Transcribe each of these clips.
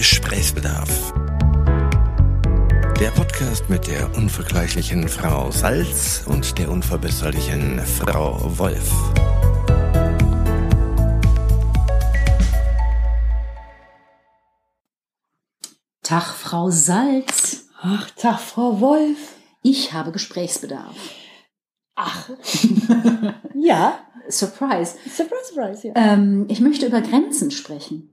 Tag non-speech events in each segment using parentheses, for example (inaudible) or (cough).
Gesprächsbedarf. Der Podcast mit der unvergleichlichen Frau Salz und der unverbesserlichen Frau Wolf. Tag, Frau Salz. Ach, Tag, Frau Wolf. Ich habe Gesprächsbedarf. Ach. (laughs) ja. (laughs) Surprise. Surprise, surprise, ja. Ähm, ich möchte über Grenzen sprechen.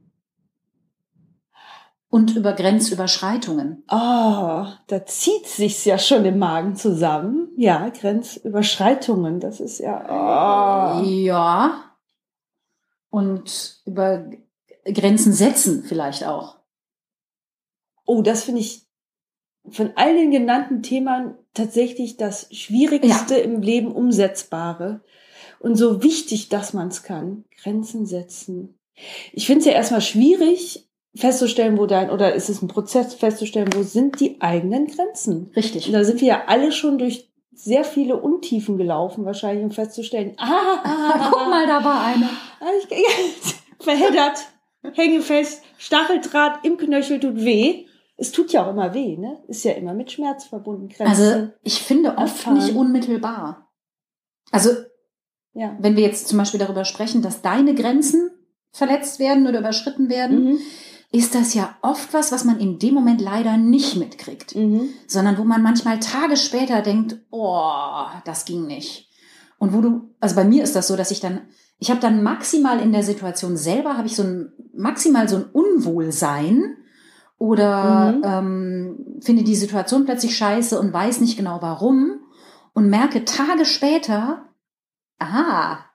Und über Grenzüberschreitungen. Oh, da zieht sich's ja schon im Magen zusammen. Ja, Grenzüberschreitungen, das ist ja. Oh. Ja. Und über Grenzen setzen vielleicht auch. Oh, das finde ich von all den genannten Themen tatsächlich das Schwierigste Ja. im Leben umsetzbare. Und so wichtig, dass man es kann. Grenzen setzen. Ich finde es ja erstmal schwierig festzustellen, wo dein, oder ist es ein Prozess festzustellen, wo sind die eigenen Grenzen? Richtig. Und da sind wir ja alle schon durch sehr viele Untiefen gelaufen, wahrscheinlich, um festzustellen, ah, Guck mal, da war eine. Ah, (laughs) verheddert, hänge fest, Stacheldraht im Knöchel tut weh. Es tut ja auch immer weh, ne? Ist ja immer mit Schmerz verbunden. Grenzen. Also ich finde oft Erfahren. nicht unmittelbar. Also ja. wenn wir jetzt zum Beispiel darüber sprechen, dass deine Grenzen verletzt werden oder überschritten werden, Mhm. Ist das ja oft was, was man in dem Moment leider nicht mitkriegt. Mhm. sondern wo man manchmal Tage später denkt, oh, das ging nicht. Und wo du, also bei mir ist das so, dass ich dann, ich habe dann maximal in der Situation selber, habe ich so ein, maximal so ein Unwohlsein oder Mhm. ähm, finde die Situation plötzlich scheiße und weiß nicht genau warum und merke Tage später, aha,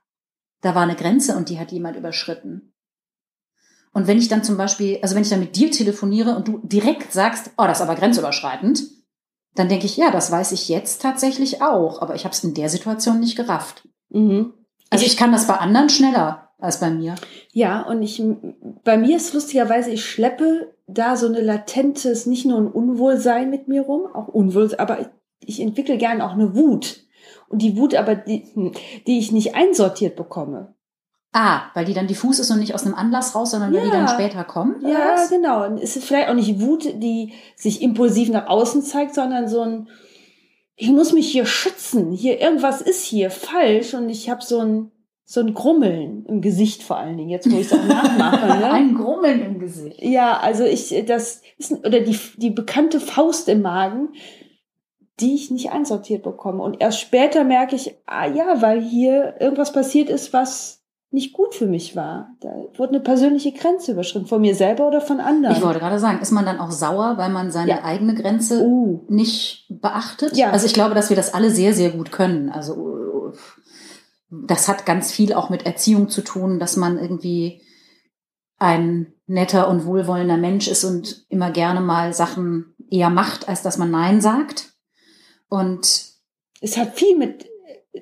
da war eine Grenze und die hat jemand überschritten. Und wenn ich dann zum Beispiel, also wenn ich dann mit dir telefoniere und du direkt sagst, oh, das ist aber grenzüberschreitend, dann denke ich, ja, das weiß ich jetzt tatsächlich auch, aber ich habe es in der Situation nicht gerafft. Mhm. Also ich kann das bei anderen schneller als bei mir. Ja, und ich, bei mir ist lustigerweise, ich schleppe da so eine latentes, nicht nur ein Unwohlsein mit mir rum, auch Unwohlsein, aber ich, ich entwickle gern auch eine Wut. Und die Wut aber, die, die ich nicht einsortiert bekomme. Ah, weil die dann diffus ist und nicht aus einem Anlass raus, sondern weil die Ja. dann später kommt. Ja, was? genau. Und es ist vielleicht auch nicht Wut, die sich impulsiv nach außen zeigt, sondern so ein, ich muss mich hier schützen. Hier, irgendwas ist hier falsch und ich habe so ein, so ein Grummeln im Gesicht vor allen Dingen, jetzt wo ich es auch nachmache. Ne? (laughs) Ein Grummeln im Gesicht. Ja, also ich, das ist, oder die, die bekannte Faust im Magen, die ich nicht einsortiert bekomme. Und erst später merke ich, ah ja, weil hier irgendwas passiert ist, was nicht gut für mich war. Da wurde eine persönliche Grenze überschritten, von mir selber oder von anderen. Ich wollte gerade sagen, ist man dann auch sauer, weil man seine Ja. eigene Grenze Uh, nicht beachtet? Ja. Also ich glaube, dass wir das alle sehr, sehr gut können. Also das hat ganz viel auch mit Erziehung zu tun, dass man irgendwie ein netter und wohlwollender Mensch ist und immer gerne mal Sachen eher macht, als dass man Nein sagt. Und es hat viel mit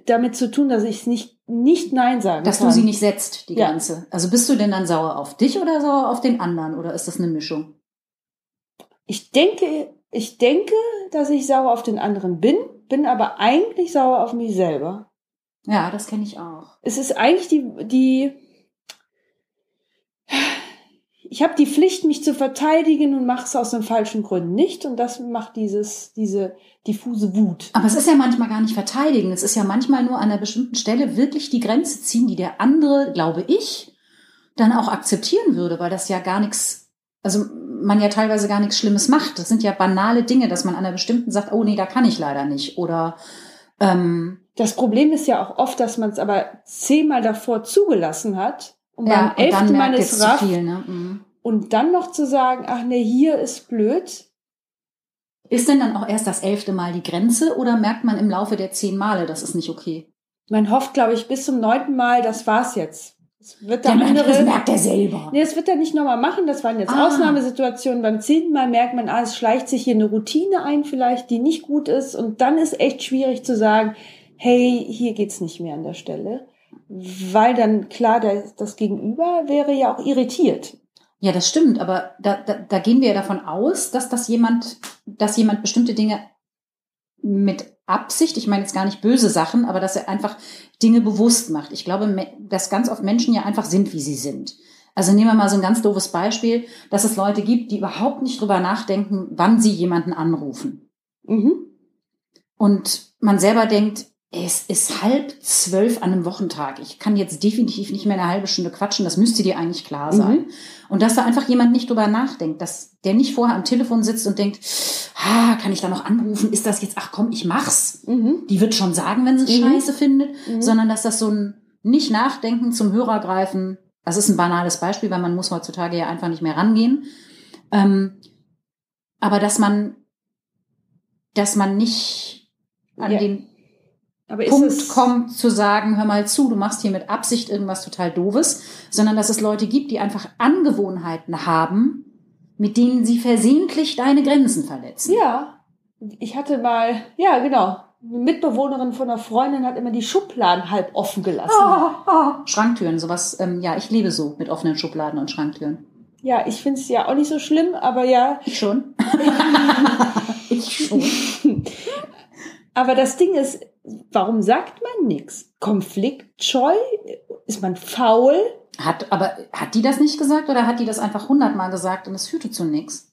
damit zu tun, dass ich es nicht, nicht Nein sagen dass kann. du sie nicht setzt, die Ja. Grenze. Also bist du denn dann sauer auf dich oder sauer auf den anderen oder ist das eine Mischung? Ich denke, ich denke, dass ich sauer auf den anderen bin, bin aber eigentlich sauer auf mich selber. Ja, das kenne ich auch. es ist eigentlich die, die, ich habe die Pflicht, mich zu verteidigen und mache es aus den falschen Gründen nicht. Und das macht dieses, diese diffuse Wut. Aber es ist ja manchmal gar nicht verteidigen. Es ist ja manchmal nur an einer bestimmten Stelle wirklich die Grenze ziehen, die der andere, glaube ich, dann auch akzeptieren würde, weil das ja gar nichts, also man ja teilweise gar nichts Schlimmes macht. Das sind ja banale Dinge, dass man an einer bestimmten sagt, oh nee, da kann ich leider nicht. Oder ähm, Das Problem ist ja auch oft, dass man es aber zehnmal davor zugelassen hat. Und ja, beim elften Mal ist raff. viel. Ne? Mhm. Und dann noch zu sagen, ach nee, hier ist blöd. Ist denn dann auch erst das elfte Mal die Grenze oder merkt man im Laufe der zehn Male, das ist nicht okay? Man hofft, glaube ich, bis zum neunten Mal, das war's jetzt. Es wird der Der merkt, andere. das merkt er selber. Nee, das wird er nicht nochmal machen. Das waren jetzt Ah. Ausnahmesituationen. Beim zehnten Mal merkt man, ah, es schleicht sich hier eine Routine ein, vielleicht, die nicht gut ist. Und dann ist echt schwierig zu sagen, hey, hier geht's nicht mehr an der Stelle. Weil dann klar, das, das Gegenüber wäre ja auch irritiert. Ja, das stimmt, aber da, da, da gehen wir ja davon aus, dass das jemand, dass jemand bestimmte Dinge mit Absicht, ich meine jetzt gar nicht böse Sachen, aber dass er einfach Dinge bewusst macht. Ich glaube, dass ganz oft Menschen ja einfach sind, wie sie sind. Also nehmen wir mal so ein ganz doofes Beispiel, dass es Leute gibt, die überhaupt nicht drüber nachdenken, wann sie jemanden anrufen. Mhm. Und man selber denkt, es ist halb zwölf an einem Wochentag. Ich kann jetzt definitiv nicht mehr eine halbe Stunde quatschen. Das müsste dir eigentlich klar sein. Mhm. Und dass da einfach jemand nicht drüber nachdenkt, dass der nicht vorher am Telefon sitzt und denkt, ah, kann ich da noch anrufen? Ist das jetzt, ach komm, ich mach's. Mhm. Die wird schon sagen, wenn sie Mhm. Scheiße findet, Mhm. sondern dass das so ein nicht nachdenken zum Hörer greifen. Das ist ein banales Beispiel, weil man muss heutzutage ja einfach nicht mehr rangehen. Ähm, aber dass man, dass man nicht an Ja. den Aber Punkt kommt zu sagen, hör mal zu, du machst hier mit Absicht irgendwas total doofes, sondern dass es Leute gibt, die einfach Angewohnheiten haben, mit denen sie versehentlich deine Grenzen verletzen. Ja, ich hatte mal, ja genau, eine Mitbewohnerin von einer Freundin hat immer die Schubladen halb offen gelassen. Ah, ah. Schranktüren, sowas, ähm, ja, ich lebe so mit offenen Schubladen und Schranktüren. Ja, ich finde es ja auch nicht so schlimm, aber ja, Ich schon. (laughs) ich schon. aber das Ding ist, warum sagt man nichts? Konfliktscheu? Ist man faul? Hat, aber hat die das nicht gesagt oder hat die das einfach hundertmal gesagt und es führte zu nichts?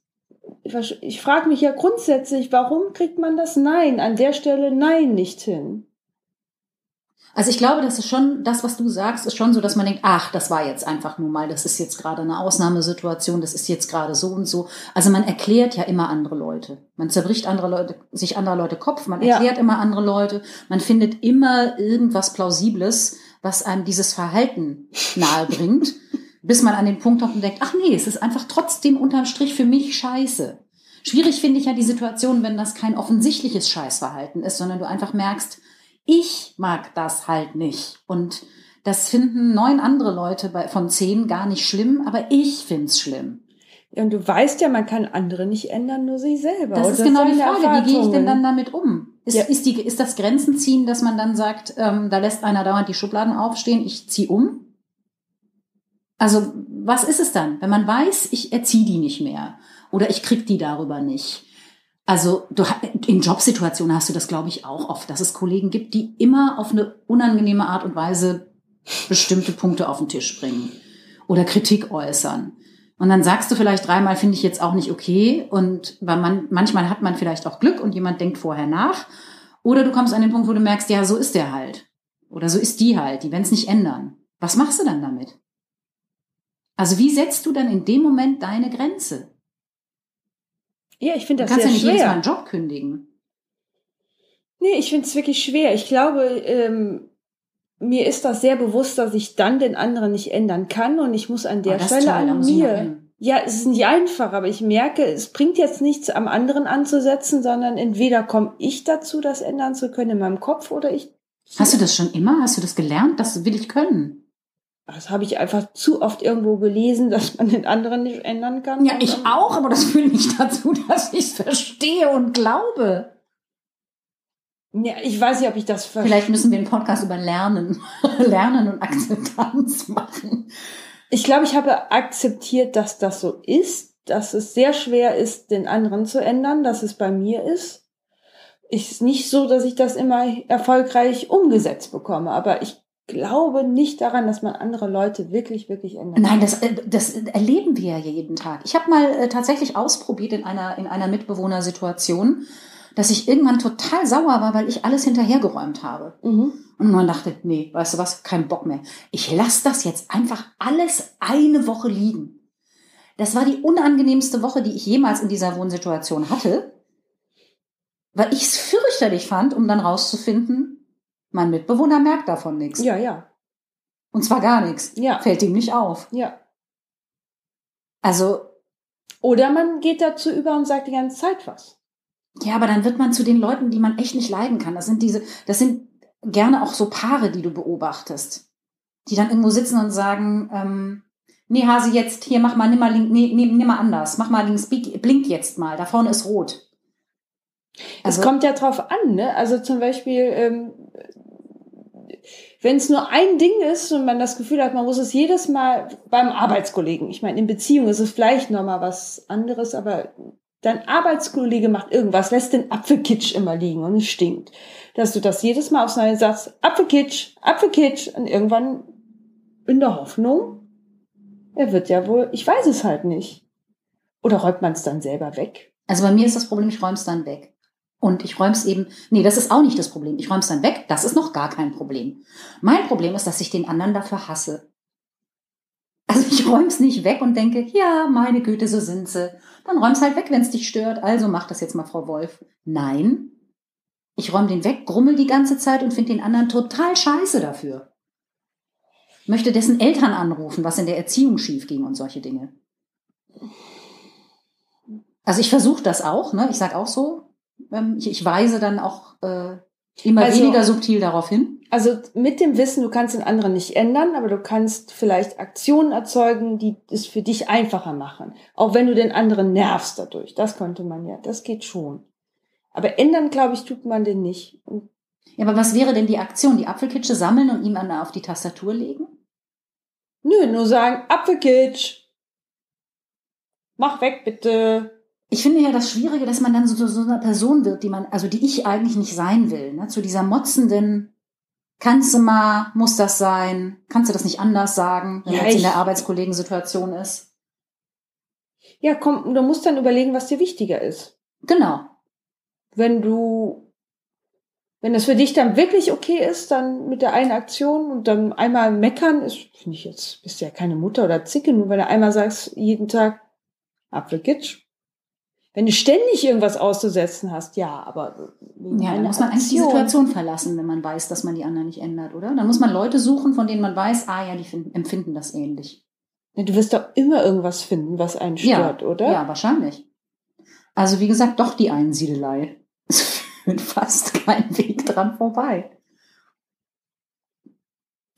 Ich, ich frage mich ja grundsätzlich, warum kriegt man das Nein an der Stelle Nein nicht hin? Also ich glaube, das ist schon, das, was du sagst, ist schon so, dass man denkt, ach, das war jetzt einfach nur mal, das ist jetzt gerade eine Ausnahmesituation, das ist jetzt gerade so und so. Also man erklärt ja immer andere Leute. Man zerbricht andere Leute, sich anderer Leute Kopf, man Ja. erklärt immer andere Leute, man findet immer irgendwas Plausibles, was einem dieses Verhalten (laughs) nahe bringt, bis man an den Punkt kommt und denkt, ach nee, es ist einfach trotzdem unterm Strich für mich scheiße. Schwierig finde ich ja die Situation, wenn das kein offensichtliches Scheißverhalten ist, sondern du einfach merkst, ich mag das halt nicht. Und das finden neun andere Leute von zehn gar nicht schlimm, aber ich find's schlimm. Ja, Und du weißt ja, man kann andere nicht ändern, nur sich selber. Das Und ist genau die Frage, wie gehe ich denn dann damit um? Ist, Ja. ist, die, ist das Grenzen ziehen, dass man dann sagt, ähm, da lässt einer dauernd die Schubladen aufstehen, ich zieh um? Also was ist es dann, wenn man weiß, ich erziehe die nicht mehr oder ich krieg die darüber nicht? Also du, in Jobsituationen hast du das, glaube ich, auch oft, dass es Kollegen gibt, die immer auf eine unangenehme Art und Weise bestimmte Punkte auf den Tisch bringen oder Kritik äußern. Und dann sagst du vielleicht dreimal, finde ich jetzt auch nicht okay. Und weil man, manchmal hat man vielleicht auch Glück und jemand denkt vorher nach. Oder du kommst an den Punkt, wo du merkst, ja, so ist der halt. Oder so ist die halt. Die werden es nicht ändern. Was machst du dann damit? Also wie setzt du dann in dem Moment deine Grenze? Ja, ich finde Du das kannst ja sehr nicht jedes Mal schwer. einen Job kündigen. Nee, ich finde es wirklich schwer. Ich glaube, ähm, mir ist das sehr bewusst, dass ich dann den anderen nicht ändern kann und ich muss an der ist Stelle toll, an mir. Ja, es ist nicht einfach, aber ich merke, es bringt jetzt nichts am anderen anzusetzen, sondern entweder komme ich dazu, das ändern zu können in meinem Kopf oder ich. Hast du das schon immer? Hast du das gelernt? Das will ich können. Das habe ich einfach zu oft irgendwo gelesen, dass man den anderen nicht ändern kann. Ja, ich auch, aber das führt nicht dazu, dass ich es verstehe und glaube. Ja, ich weiß nicht, ob ich das verstehe. Vielleicht müssen wir einen Podcast über Lernen, (laughs) Lernen und Akzeptanz machen. Ich glaube, ich habe akzeptiert, dass das so ist, dass es sehr schwer ist, den anderen zu ändern, dass es bei mir ist. Ist nicht so, dass ich das immer erfolgreich umgesetzt bekomme, aber ich glaube nicht daran, dass man andere Leute wirklich, wirklich ändern Nein, das, äh, das erleben wir ja jeden Tag. Ich habe mal äh, tatsächlich ausprobiert in einer, in einer Mitbewohnersituation, dass ich irgendwann total sauer war, weil ich alles hinterhergeräumt habe. Mhm. Und man dachte, nee, weißt du was, kein Bock mehr. Ich lasse das jetzt einfach alles eine Woche liegen. Das war die unangenehmste Woche, die ich jemals in dieser Wohnsituation hatte, weil ich es fürchterlich fand, um dann rauszufinden, mein Mitbewohner merkt davon nichts. Ja, ja, Und zwar gar nichts. ja, Fällt ihm nicht auf. ja. Also, Oder man geht dazu über und sagt die ganze Zeit was. ja, aber dann wird man zu den Leuten, die man echt nicht leiden kann. Das sind diese, das sind gerne auch so Paare, die du beobachtest, die dann irgendwo sitzen und sagen, ähm, nee, Hase, jetzt hier, mach mal, nimm mal, link, nee, nee, nimm mal anders, mach mal links, blink jetzt mal, da vorne ist rot. Es Also, kommt ja drauf an, ne? Also zum Beispiel, ähm, wenn es nur ein Ding ist und man das Gefühl hat, man muss es jedes Mal beim Arbeitskollegen, ich meine, in Beziehung ist es vielleicht nochmal was anderes, aber dein Arbeitskollege macht irgendwas, lässt den Apfelkitsch immer liegen und es stinkt. Dass du das jedes Mal aufs Neue sagst, Apfelkitsch, Apfelkitsch und irgendwann in der Hoffnung, Er wird ja wohl, ich weiß es halt nicht. Oder räumt man es dann selber weg? Also bei mir ist das Problem, ich räume es dann weg. Und ich räume es eben, nee, das ist auch nicht das Problem. Ich räume es dann weg, das ist noch gar kein Problem. Mein Problem ist, dass ich den anderen dafür hasse. Also ich räume es nicht weg und denke, ja, meine Güte, so sind sie. Dann räum es halt weg, wenn es dich stört. Also mach das jetzt mal, Frau Wolf. Nein, ich räume den weg, grummel die ganze Zeit und finde den anderen total scheiße dafür. Möchte dessen Eltern anrufen, was in der Erziehung schief ging und solche Dinge. Also ich versuche das auch, ne? Ich sag auch so, ich, ich weise dann auch äh, immer Also- weniger subtil darauf hin. Also mit dem Wissen, du kannst den anderen nicht ändern, aber du kannst vielleicht Aktionen erzeugen, die es für dich einfacher machen. Auch wenn du den anderen nervst dadurch. Das könnte man ja, das geht schon. Aber ändern, glaube ich, tut man den nicht. Ja, aber was wäre denn die Aktion? Die Apfelkitsche sammeln und ihm dann auf die Tastatur legen? nö, nur sagen, Apfelkitsch. Mach weg, bitte. Ich finde ja das Schwierige, dass man dann so, so, so eine Person wird, die man, also die ich eigentlich nicht sein will, ne? Zu dieser motzenden, kannst du mal, muss das sein, kannst du das nicht anders sagen, wenn Ja, man jetzt in der Arbeitskollegen-Situation ist. Ja, komm, du musst dann überlegen, was dir wichtiger ist. Genau. Wenn du, wenn das für dich dann wirklich okay ist, dann mit der einen Aktion und dann einmal meckern, ist, finde ich jetzt, bist ja keine Mutter oder Zicke, nur weil du einmal sagst, jeden Tag Apfelkitsch. Wenn du ständig irgendwas auszusetzen hast, ja, aber Ja, dann muss man eigentlich die Aktion. Situation verlassen, wenn man weiß, dass man die anderen nicht ändert, oder? Dann muss man Leute suchen, von denen man weiß, ah ja, die finden, empfinden das ähnlich. Ja, Du wirst doch immer irgendwas finden, was einen stört, oder? Ja, wahrscheinlich. Also wie gesagt, doch die Einsiedelei. (laughs) Es führt fast kein Weg dran vorbei.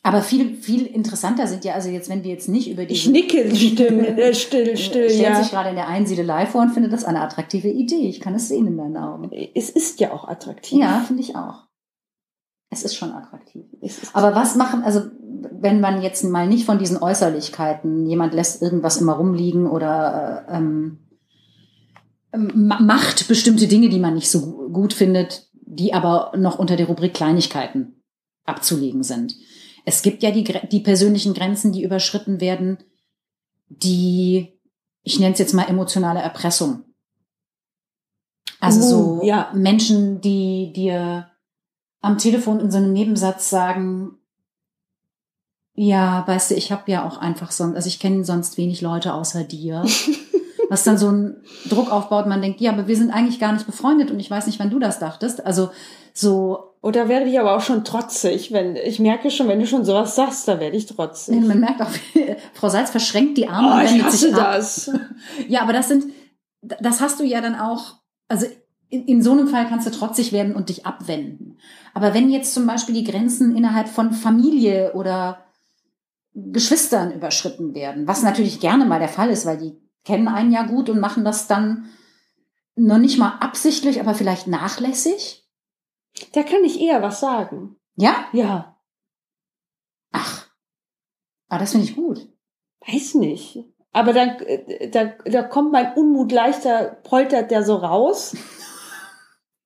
Aber viel, viel interessanter sind ja, also jetzt, wenn wir jetzt nicht über die... Ich nicke (laughs) still, äh, still, still, stellt ja. sich gerade in der Einsiedelei vor und findet das eine attraktive Idee. Ich kann es sehen in deinen Augen. Es ist ja auch attraktiv. Ja, finde ich auch. Es ist schon attraktiv. Ist Aber was machen, also wenn man jetzt mal nicht von diesen Äußerlichkeiten, jemand lässt irgendwas immer rumliegen oder äh, ähm, ma- macht bestimmte Dinge, die man nicht so gu- gut findet, die aber noch unter der Rubrik Kleinigkeiten abzulegen sind. Es gibt ja die, die persönlichen Grenzen, die überschritten werden, die, ich nenne es jetzt mal emotionale Erpressung. Also Uh, so ja. Menschen, die dir am Telefon in so einem Nebensatz sagen, ja, weißt du, ich habe ja auch einfach sonst, also ich kenne sonst wenig Leute außer dir. (laughs) Was dann so einen Druck aufbaut, man denkt, ja, aber wir sind eigentlich gar nicht befreundet und ich weiß nicht, wann du das dachtest. Also so, Oder werde ich aber auch schon trotzig, wenn ich merke schon, wenn du schon sowas sagst, da werde ich trotzig. man merkt auch, (laughs) Frau Salz verschränkt die Arme oh, und ich hasse sich ab. das. (laughs) Ja, aber das sind, das hast du ja dann auch, also in, in so einem Fall kannst du trotzig werden und dich abwenden. Aber wenn jetzt zum Beispiel die Grenzen innerhalb von Familie oder Geschwistern überschritten werden, was natürlich gerne mal der Fall ist, weil die kennen einen ja gut und machen das dann noch nicht mal absichtlich, aber vielleicht nachlässig. Da kann ich eher was sagen. Ja? Ja, Ach. Ah, das finde ich gut. weiß nicht. Aber dann, äh, da, da kommt mein Unmut leichter, poltert der so raus.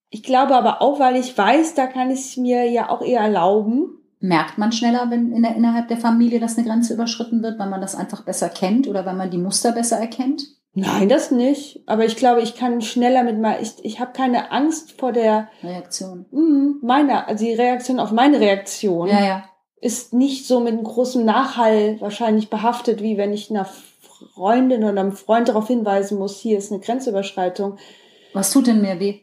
Ich glaube aber auch, weil ich weiß, da kann ich es mir ja auch eher erlauben. Merkt man schneller, wenn in der, innerhalb der Familie das eine Grenze überschritten wird, weil man das einfach besser kennt oder weil man die Muster besser erkennt? Nein, das nicht. Aber ich glaube, ich kann schneller mit mal, ich, ich habe keine Angst vor der, Reaktion. mm, meiner, also die Reaktion auf meine Reaktion. Ja, ja. ist nicht so mit einem großen Nachhall wahrscheinlich behaftet, wie wenn ich einer Freundin oder einem Freund darauf hinweisen muss, hier ist eine Grenzüberschreitung. Was tut denn mehr weh?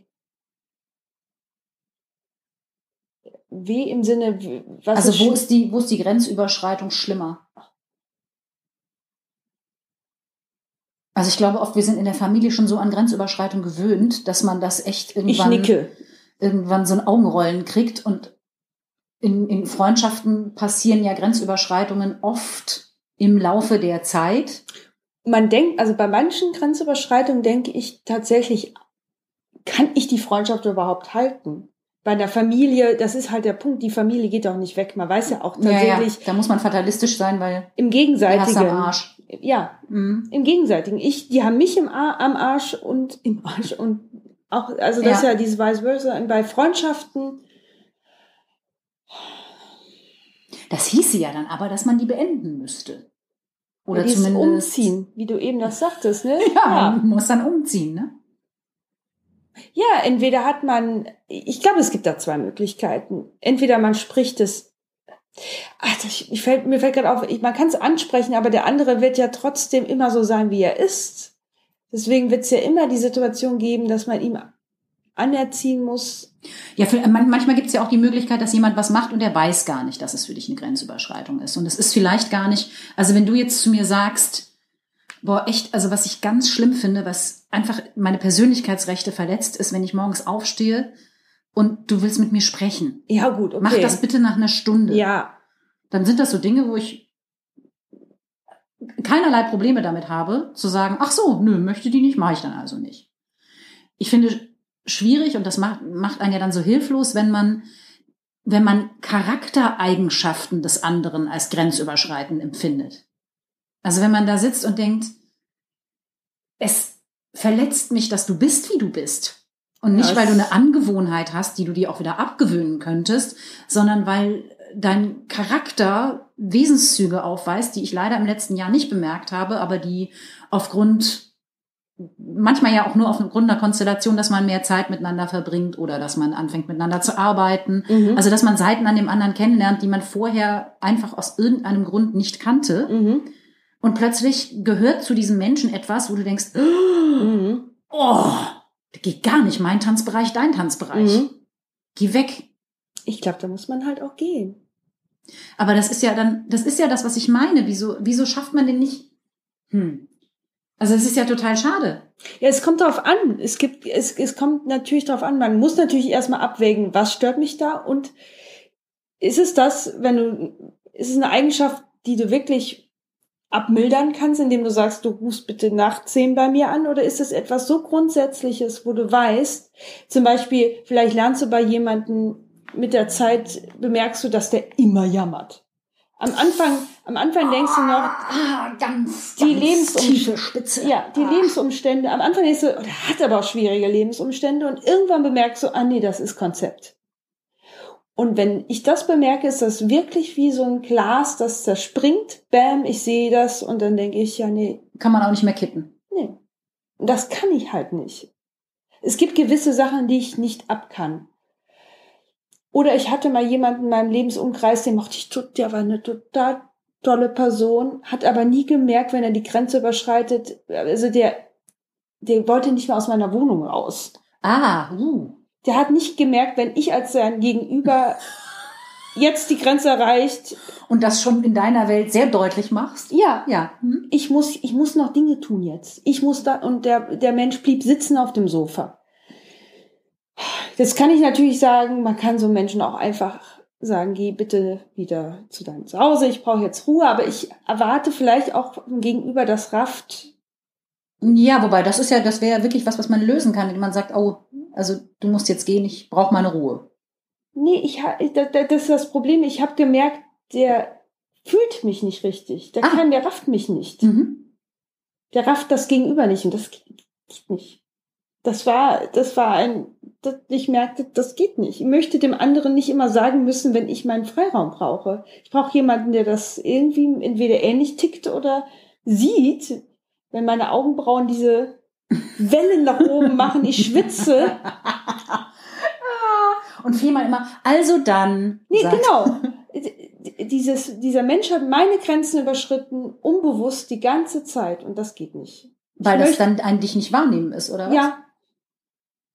Weh im Sinne, was Also ist wo ist die, wo ist die Grenzüberschreitung schlimmer? Also ich glaube oft, wir sind in der Familie schon so an Grenzüberschreitung gewöhnt, dass man das echt irgendwann, irgendwann so ein Augenrollen kriegt und in, in Freundschaften passieren ja Grenzüberschreitungen oft im Laufe der Zeit. Man denkt, also bei manchen Grenzüberschreitungen denke ich tatsächlich, kann ich die Freundschaft überhaupt halten? Bei der Familie, das ist halt der Punkt, die Familie geht auch nicht weg. Man weiß ja auch tatsächlich da muss man fatalistisch sein, weil im Gegenseitigen. am Arsch. Ja, Mhm. im Gegenseitigen. Ich, die haben mich im Ar am Arsch und im Arsch und auch, also das ist Ja. ja dieses vice versa. Und bei Freundschaften, Das hieße ja dann aber, dass man die beenden müsste. Oder ja, zumindest Umziehen, wie du eben das sagtest, ne? (laughs) Ja, man muss dann umziehen, ne? Ja, entweder hat man, ich glaube, es gibt da zwei Möglichkeiten. Entweder man spricht es, ach, das, ich fällt, mir fällt gerade auf, ich, man kann es ansprechen, aber der andere wird ja trotzdem immer so sein, wie er ist. Deswegen wird es ja immer die Situation geben, dass man ihm anerziehen muss. Ja, für, man, manchmal gibt es ja auch die Möglichkeit, dass jemand was macht und er weiß gar nicht, dass es für dich eine Grenzüberschreitung ist. Und es ist vielleicht gar nicht, also wenn du jetzt zu mir sagst, boah, echt, also was ich ganz schlimm finde, was einfach meine Persönlichkeitsrechte verletzt ist, wenn ich morgens aufstehe und du willst mit mir sprechen. Ja, gut, okay. Mach das bitte nach einer Stunde. Ja, Dann sind das so Dinge, wo ich keinerlei Probleme damit habe, zu sagen, ach so, nö, möchte die nicht, mache ich dann also nicht. Ich finde schwierig und das macht, macht einen ja dann so hilflos, wenn man, wenn man Charaktereigenschaften des anderen als grenzüberschreitend empfindet. Also wenn man da sitzt und denkt, es verletzt mich, dass du bist, wie du bist. Und nicht, weil du eine Angewohnheit hast, die du dir auch wieder abgewöhnen könntest, sondern weil dein Charakter Wesenszüge aufweist, die ich leider im letzten Jahr nicht bemerkt habe, aber die aufgrund, manchmal ja auch nur aufgrund einer Konstellation, dass man mehr Zeit miteinander verbringt oder dass man anfängt miteinander zu arbeiten. Mhm. Also, dass man Seiten an dem anderen kennenlernt, die man vorher einfach aus irgendeinem Grund nicht kannte. mhm. Und plötzlich gehört zu diesem Menschen etwas, wo du denkst, Mhm. oh, geht gar nicht. Mein Tanzbereich, dein Tanzbereich. Mhm. Geh weg. Ich glaube, da muss man halt auch gehen. Aber das ist ja dann, das ist ja das, was ich meine. Wieso, wieso schafft man denn nicht? Hm. Also es ist ja total schade. Ja, es kommt darauf an. Es gibt, es, es kommt natürlich darauf an. Man muss natürlich erstmal abwägen, was stört mich da und ist es das, wenn du, ist es eine Eigenschaft, die du wirklich abmildern kannst, indem du sagst, du rufst bitte nach zehn bei mir an, oder ist es etwas so Grundsätzliches, wo du weißt, zum Beispiel, vielleicht lernst du bei jemandem mit der Zeit, bemerkst du, dass der immer jammert. Am Anfang, am Anfang denkst du noch, Ah, ganz, Die ganz Lebensum- tiefe Spitze. ja, die Ah. Lebensumstände, am Anfang denkst du, oh, der hat aber auch schwierige Lebensumstände und irgendwann bemerkst du, ah nee, das ist Konzept. Und wenn ich das bemerke, ist das wirklich wie so ein Glas, das zerspringt. Bam, ich sehe das und dann denke ich, ja, nee, Kann man auch nicht mehr kitten. nee. Das kann ich halt nicht. Es gibt gewisse Sachen, die ich nicht ab kann. Oder ich hatte mal jemanden in meinem Lebensumkreis, den mochte ich der war eine total tolle Person, hat aber nie gemerkt, wenn er die Grenze überschreitet, also der, der wollte nicht mehr aus meiner Wohnung raus. Ah, uh. Der hat nicht gemerkt, wenn ich als sein Gegenüber (laughs) jetzt die Grenze erreicht, Und das schon in deiner Welt sehr deutlich machst. ja, Ja. Hm? ich muss, ich muss noch Dinge tun jetzt. Ich muss da, und der, der Mensch blieb sitzen auf dem Sofa. Das kann ich natürlich sagen, man kann so Menschen auch einfach sagen, geh bitte wieder zu deinem Zuhause, ich brauche jetzt Ruhe, aber ich erwarte vielleicht auch Gegenüber das rafft. Ja, wobei, das ist ja, das wäre ja wirklich was, was man lösen kann, indem man sagt, oh, also du musst jetzt gehen, ich brauche meine Ruhe. Nee, ich, das ist das Problem, ich habe gemerkt, der fühlt mich nicht richtig. Der Ah. kann, der rafft mich nicht. Mhm. der rafft das Gegenüber nicht und das geht geht nicht. Das war, das war ein, das, ich merkte, das geht nicht. Ich möchte dem anderen nicht immer sagen müssen, wenn ich meinen Freiraum brauche. Ich brauche jemanden, der das irgendwie entweder ähnlich tickt oder sieht, wenn meine Augenbrauen diese Wellen nach oben machen, ich schwitze. Und viermal immer, also dann. Nee, sagt- genau. Dieses, dieser Mensch hat meine Grenzen überschritten, unbewusst die ganze Zeit und das geht nicht. Weil Ich das möchte- dann ein dich nicht wahrnehmen ist, oder was? Ja.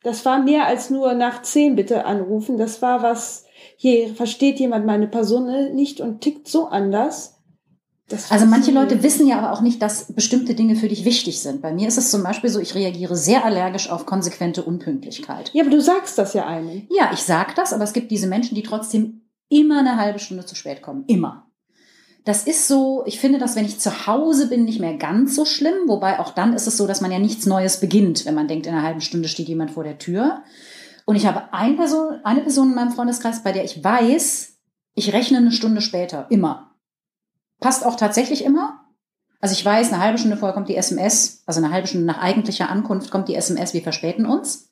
Das war mehr als nur nach zehn bitte anrufen. Das war was, hier versteht jemand meine Person nicht und tickt so anders. Also manche. Leute wissen ja aber auch nicht, dass bestimmte Dinge für dich wichtig sind. Bei mir ist es zum Beispiel so, ich reagiere sehr allergisch auf konsequente Unpünktlichkeit. Ja, aber du sagst das ja einem. Ja, ich sag das, aber es gibt diese Menschen, die trotzdem immer eine halbe Stunde zu spät kommen. Immer. Das ist so, ich finde das, wenn ich zu Hause bin, nicht mehr ganz so schlimm. Wobei auch dann ist es so, dass man ja nichts Neues beginnt, wenn man denkt, in einer halben Stunde steht jemand vor der Tür. Und ich habe eine Person, eine Person in meinem Freundeskreis, bei der ich weiß, ich rechne eine Stunde später. Immer. Passt auch tatsächlich immer. Also ich weiß, eine halbe Stunde vorher kommt die SMS, also eine halbe Stunde nach eigentlicher Ankunft kommt die SMS, wir verspäten uns.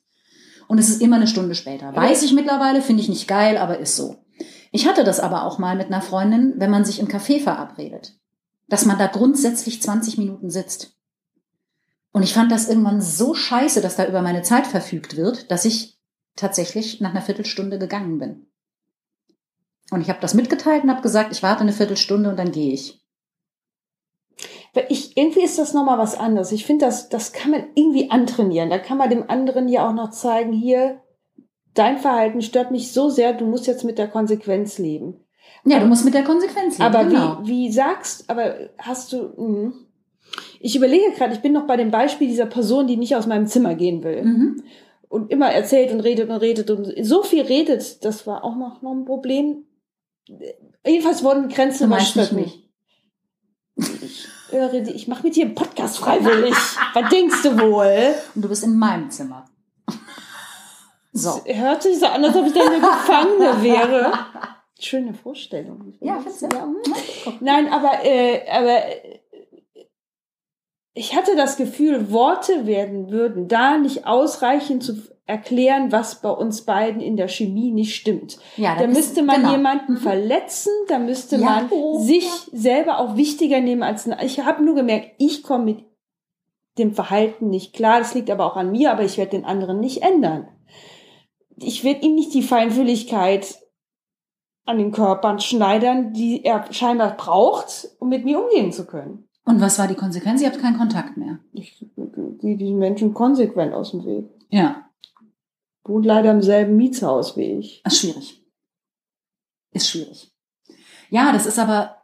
Und es ist immer eine Stunde später. Weiß ich mittlerweile, finde ich nicht geil, aber ist so. Ich hatte das aber auch mal mit einer Freundin, wenn man sich im Café verabredet. dass man da grundsätzlich 20 Minuten sitzt. Und ich fand das irgendwann so scheiße, dass da über meine Zeit verfügt wird, dass ich tatsächlich nach einer Viertelstunde gegangen bin. Und ich habe das mitgeteilt und habe gesagt, ich warte eine Viertelstunde und dann gehe ich. Ich, irgendwie ist das nochmal was anderes. Ich finde, das, das kann man irgendwie antrainieren. Da kann man dem anderen ja auch noch zeigen, hier, dein Verhalten stört mich so sehr, du musst jetzt mit der Konsequenz leben. Ja, du musst mit der Konsequenz leben. Aber genau. wie, wie sagst, aber hast du, mh. ich überlege gerade, ich bin noch bei dem Beispiel dieser Person, die nicht aus meinem Zimmer gehen will. Mhm. Und immer erzählt und redet und redet und so viel redet, das war auch noch, noch ein Problem. Jedenfalls wurden Grenzen überschritten. mich. Ich, höre die- ich mache mit dir einen Podcast freiwillig. (laughs) Was denkst du wohl? Und du bist in meinem Zimmer. So. Es hört sich so an, als ob ich deine Gefangene (laughs) wäre. Schöne Vorstellung. Ja, findest du? ja. hm. Nein, aber, äh, aber äh, ich hatte das Gefühl, Worte werden würden da nicht ausreichen zu erklären, was bei uns beiden in der Chemie nicht stimmt. Ja, Da müsste man genau. jemanden verletzen, da müsste Ja. man Oh, sich ja. selber auch wichtiger nehmen als ich habe nur gemerkt, ich komme mit dem Verhalten nicht klar. Das liegt aber auch an mir, aber ich werde den anderen nicht ändern. Ich werde ihm nicht die Feinfühligkeit an den Körpern schneidern, die er scheinbar braucht, um mit mir umgehen zu können. Und was war die Konsequenz? Ihr habt keinen Kontakt mehr. Ich gehe diesen Menschen konsequent aus dem Weg. Ja, Wohnt leider im selben Mietshaus wie ich. ist schwierig. Ist schwierig. Ja, das ist aber,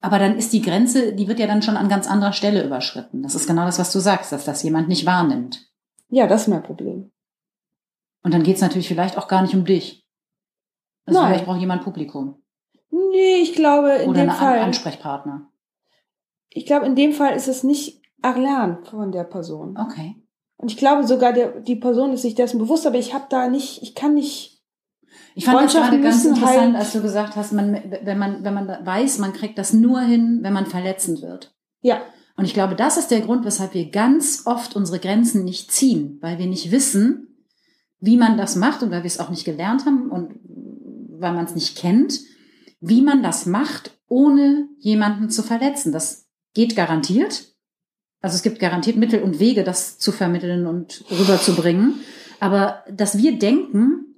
aber dann ist die Grenze, die wird ja dann schon an ganz anderer Stelle überschritten. Das ist genau das, was du sagst, dass das jemand nicht wahrnimmt. Ja, das ist mein Problem. Und dann geht's natürlich vielleicht auch gar nicht um dich. Also Nein. vielleicht braucht jemand Publikum Nee, ich glaube, in oder dem einen An Fall. Ansprechpartner. Ich glaube, in dem Fall ist es nicht erlernt von der Person. Okay. Und ich glaube sogar, der, die Person ist sich dessen bewusst, aber ich habe da nicht, ich kann nicht. Ich fand das gerade ganz interessant, halt- als du gesagt hast, man, wenn man, wenn man weiß, man kriegt das nur hin, wenn man verletzend wird. Ja, Und ich glaube, das ist der Grund, weshalb wir ganz oft unsere Grenzen nicht ziehen, weil wir nicht wissen, wie man das macht und weil wir es auch nicht gelernt haben und weil man es nicht kennt, wie man das macht, ohne jemanden zu verletzen. Das geht garantiert. Also es gibt garantiert Mittel und Wege, das zu vermitteln und rüberzubringen. Aber dass wir denken,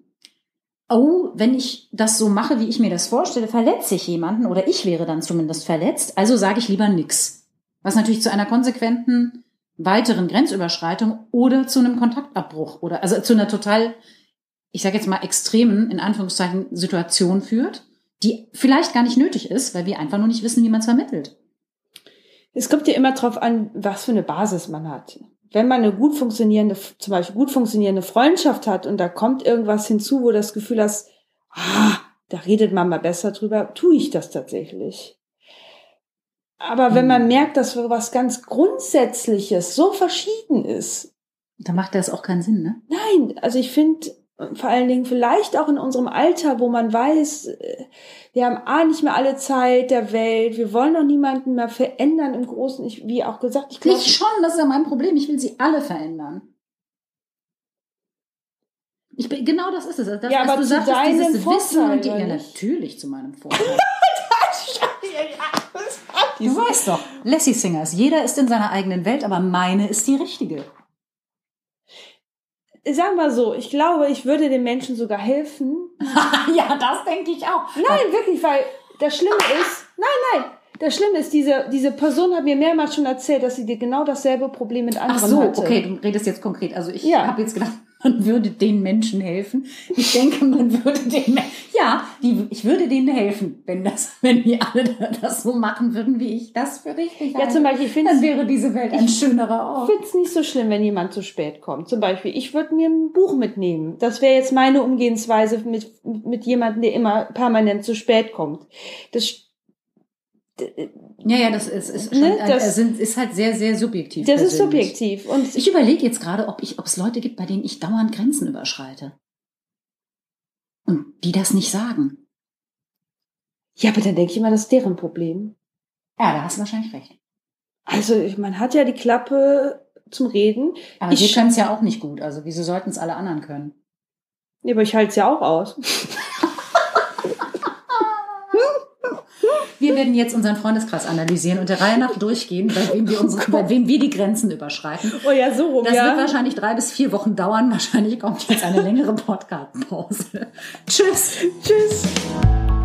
oh, wenn ich das so mache, wie ich mir das vorstelle, verletze ich jemanden oder ich wäre dann zumindest verletzt, also sage ich lieber nix. Was natürlich zu einer konsequenten weiteren Grenzüberschreitung oder zu einem Kontaktabbruch oder also zu einer total, ich sage jetzt mal extremen, in Anführungszeichen, Situation führt, die vielleicht gar nicht nötig ist, weil wir einfach nur nicht wissen, wie man es vermittelt. Es kommt ja immer drauf an, was für eine Basis man hat. Wenn man eine gut funktionierende, zum Beispiel gut funktionierende Freundschaft hat und da kommt irgendwas hinzu, wo das Gefühl hast, ah, da redet man mal besser drüber, tue ich das tatsächlich. Aber wenn man merkt, dass so was ganz Grundsätzliches so verschieden ist, Da macht das auch keinen Sinn, ne? Nein, also ich finde vor allen Dingen vielleicht auch in unserem Alter, wo man weiß, äh, wir haben A nicht mehr alle Zeit der Welt, wir wollen auch niemanden mehr verändern im Großen, ich, wie auch gesagt, ich glaube, schon, das ist ja mein Problem. Ich will sie alle verändern. Ich bin, genau das ist es. Das, Ja, aber du zu sagtest, deinem dieses Wissen Vorteil, und die, ja, natürlich zu meinem (laughs) Vorteil. du weißt doch, Lassie Singers, jeder ist in seiner eigenen Welt, aber meine ist die richtige. Sagen wir so, ich glaube, ich würde den Menschen sogar helfen. (laughs) ja, das denke ich auch. Nein, wirklich, weil das Schlimme ist, nein, nein, das Schlimme ist, diese, diese Person hat mir mehrmals schon erzählt, dass sie dir genau dasselbe Problem mit anderen Ach so, hatte. okay, du redest jetzt konkret. Also ich Ja. habe jetzt gedacht, man würde den Menschen helfen. Ich denke, man würde den, ja, die, ich würde denen helfen, wenn das, wenn die alle das so machen würden, wie ich das für richtig Ja, halte. zum Beispiel, ich finde Dann wäre diese Welt ein schönerer Ich Ort. finde es nicht so schlimm, wenn jemand zu spät kommt. Zum Beispiel, ich würde mir ein Buch mitnehmen. Das wäre jetzt meine Umgehensweise mit, mit jemandem, der immer permanent zu spät kommt. Das, Ja, ja, das ist, ist, schon, Ne, das- sind, ist halt sehr, sehr subjektiv. das ist persönlich. subjektiv. Und Ich überlege jetzt gerade, ob ich, ob es Leute gibt, bei denen ich dauernd Grenzen überschreite. Und die das nicht sagen. ja, aber dann denke ich immer, das ist deren Problem. Ja, da hast du wahrscheinlich recht. Also, man hat ja die Klappe zum Reden. Aber Ich wir können es ja auch nicht gut. Also wieso sollten es alle anderen können? Ja, aber ich halte es ja auch aus. Wir wir werden jetzt unseren Freundeskreis analysieren und der Reihe nach durchgehen, bei wem wir, unsere, bei wem wir die Grenzen überschreiten. Oh ja, so rum, Das ja. wird wahrscheinlich drei bis vier Wochen dauern. Wahrscheinlich kommt jetzt eine längere Podcast-Pause. Tschüss. Tschüss.